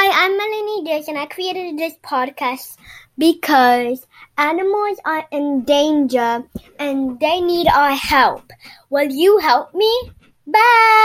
Hi, I'm Melanie Dish, and I created this podcast because animals are in danger and they need our help. Will you help me? Bye!